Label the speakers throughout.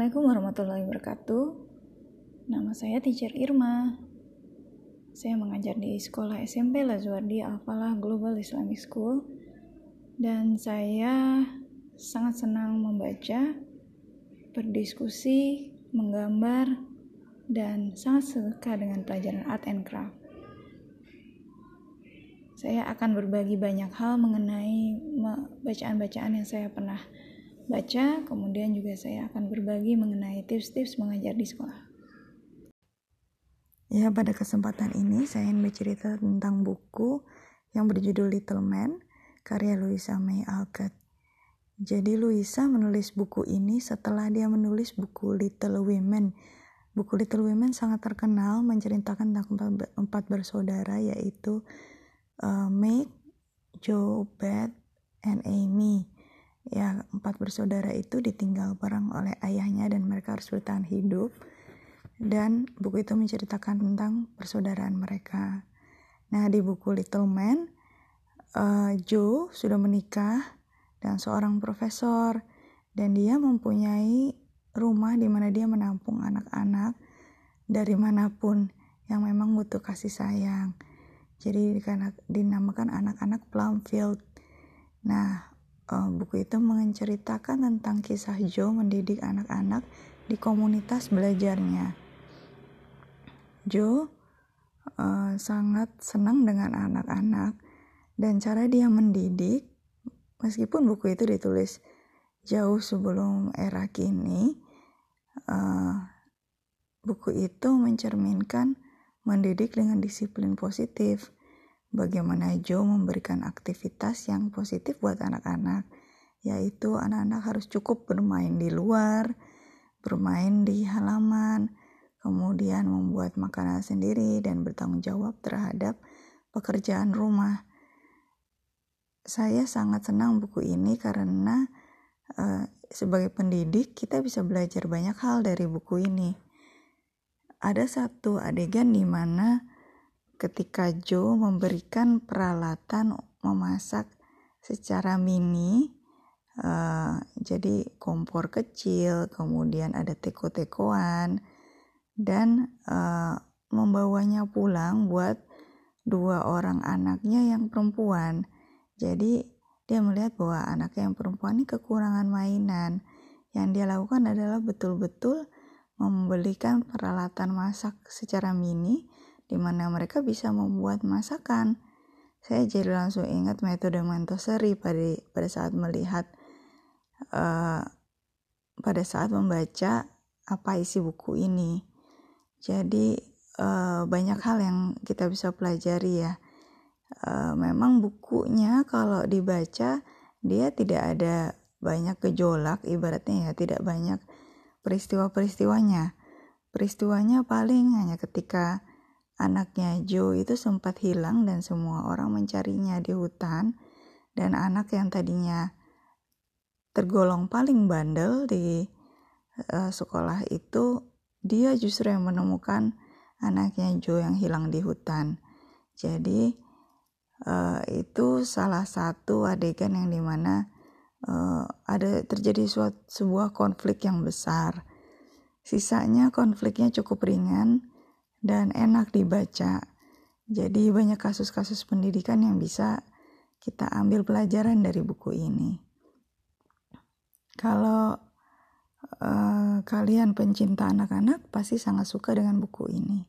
Speaker 1: Assalamualaikum warahmatullahi wabarakatuh. Nama saya Teacher Irma. Saya mengajar di sekolah SMP Lazuardi Al-Falah Global Islamic School dan saya sangat senang membaca, berdiskusi, menggambar, dan sangat suka dengan pelajaran art and craft. Saya akan berbagi banyak hal mengenai bacaan-bacaan yang saya pernah baca, kemudian juga saya akan berbagi mengenai tips-tips mengajar di sekolah.
Speaker 2: Ya, pada kesempatan ini saya ingin bercerita tentang buku yang berjudul Little Man, karya Louisa May Alcott. Jadi Louisa menulis buku ini setelah dia menulis buku Little Women. Buku Little Women sangat terkenal menceritakan tentang empat, bersaudara yaitu uh, Meg, Joe, Beth, and Amy ya empat bersaudara itu ditinggal bareng oleh ayahnya dan mereka harus bertahan hidup. Dan buku itu menceritakan tentang persaudaraan mereka. Nah di buku Little Man uh, Joe sudah menikah dan seorang profesor dan dia mempunyai rumah di mana dia menampung anak-anak dari mana pun yang memang butuh kasih sayang. Jadi dinamakan anak-anak Plumfield. Nah uh, buku itu menceritakan tentang kisah Joe mendidik anak-anak di komunitas belajarnya. Joe uh, sangat senang dengan anak-anak dan cara dia mendidik, meskipun buku itu ditulis jauh sebelum era kini, uh, buku itu mencerminkan mendidik dengan disiplin positif bagaimana Joe memberikan aktivitas yang positif buat anak-anak, yaitu anak-anak harus cukup bermain di luar, bermain di halaman, kemudian membuat makanan sendiri dan bertanggung jawab terhadap pekerjaan rumah. Saya sangat senang buku ini karena uh, sebagai pendidik kita bisa belajar banyak hal dari buku ini. Ada satu adegan di mana ketika Joe memberikan peralatan memasak secara mini uh, jadi kompor kecil kemudian ada teko-tekoan dan uh, membawanya pulang buat dua orang anaknya yang perempuan. Jadi dia melihat bahwa anaknya yang perempuan ini kekurangan mainan. Yang dia lakukan adalah betul-betul membelikan peralatan masak secara mini di mana mereka bisa membuat masakan. Saya jadi langsung ingat metode Montessori pada pada saat melihat uh, pada saat membaca apa isi buku ini. Jadi uh, banyak hal yang kita bisa pelajari ya. Uh, memang bukunya kalau dibaca dia tidak ada banyak gejolak ibaratnya ya tidak banyak peristiwa-peristiwanya. Peristiwanya paling hanya ketika Anaknya Joe itu sempat hilang dan semua orang mencarinya di hutan dan anak yang tadinya tergolong paling bandel di uh, sekolah itu dia justru yang menemukan anaknya Joe yang hilang di hutan. Jadi uh, itu salah satu adegan yang di mana uh, ada terjadi suatu, sebuah konflik yang besar. Sisanya konfliknya cukup ringan dan enak dibaca. Jadi banyak kasus-kasus pendidikan yang bisa kita ambil pelajaran dari buku ini. Kalau uh, kalian pencinta anak-anak pasti sangat suka dengan buku ini.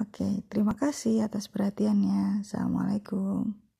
Speaker 2: Oke, terima kasih atas perhatiannya. Assalamualaikum.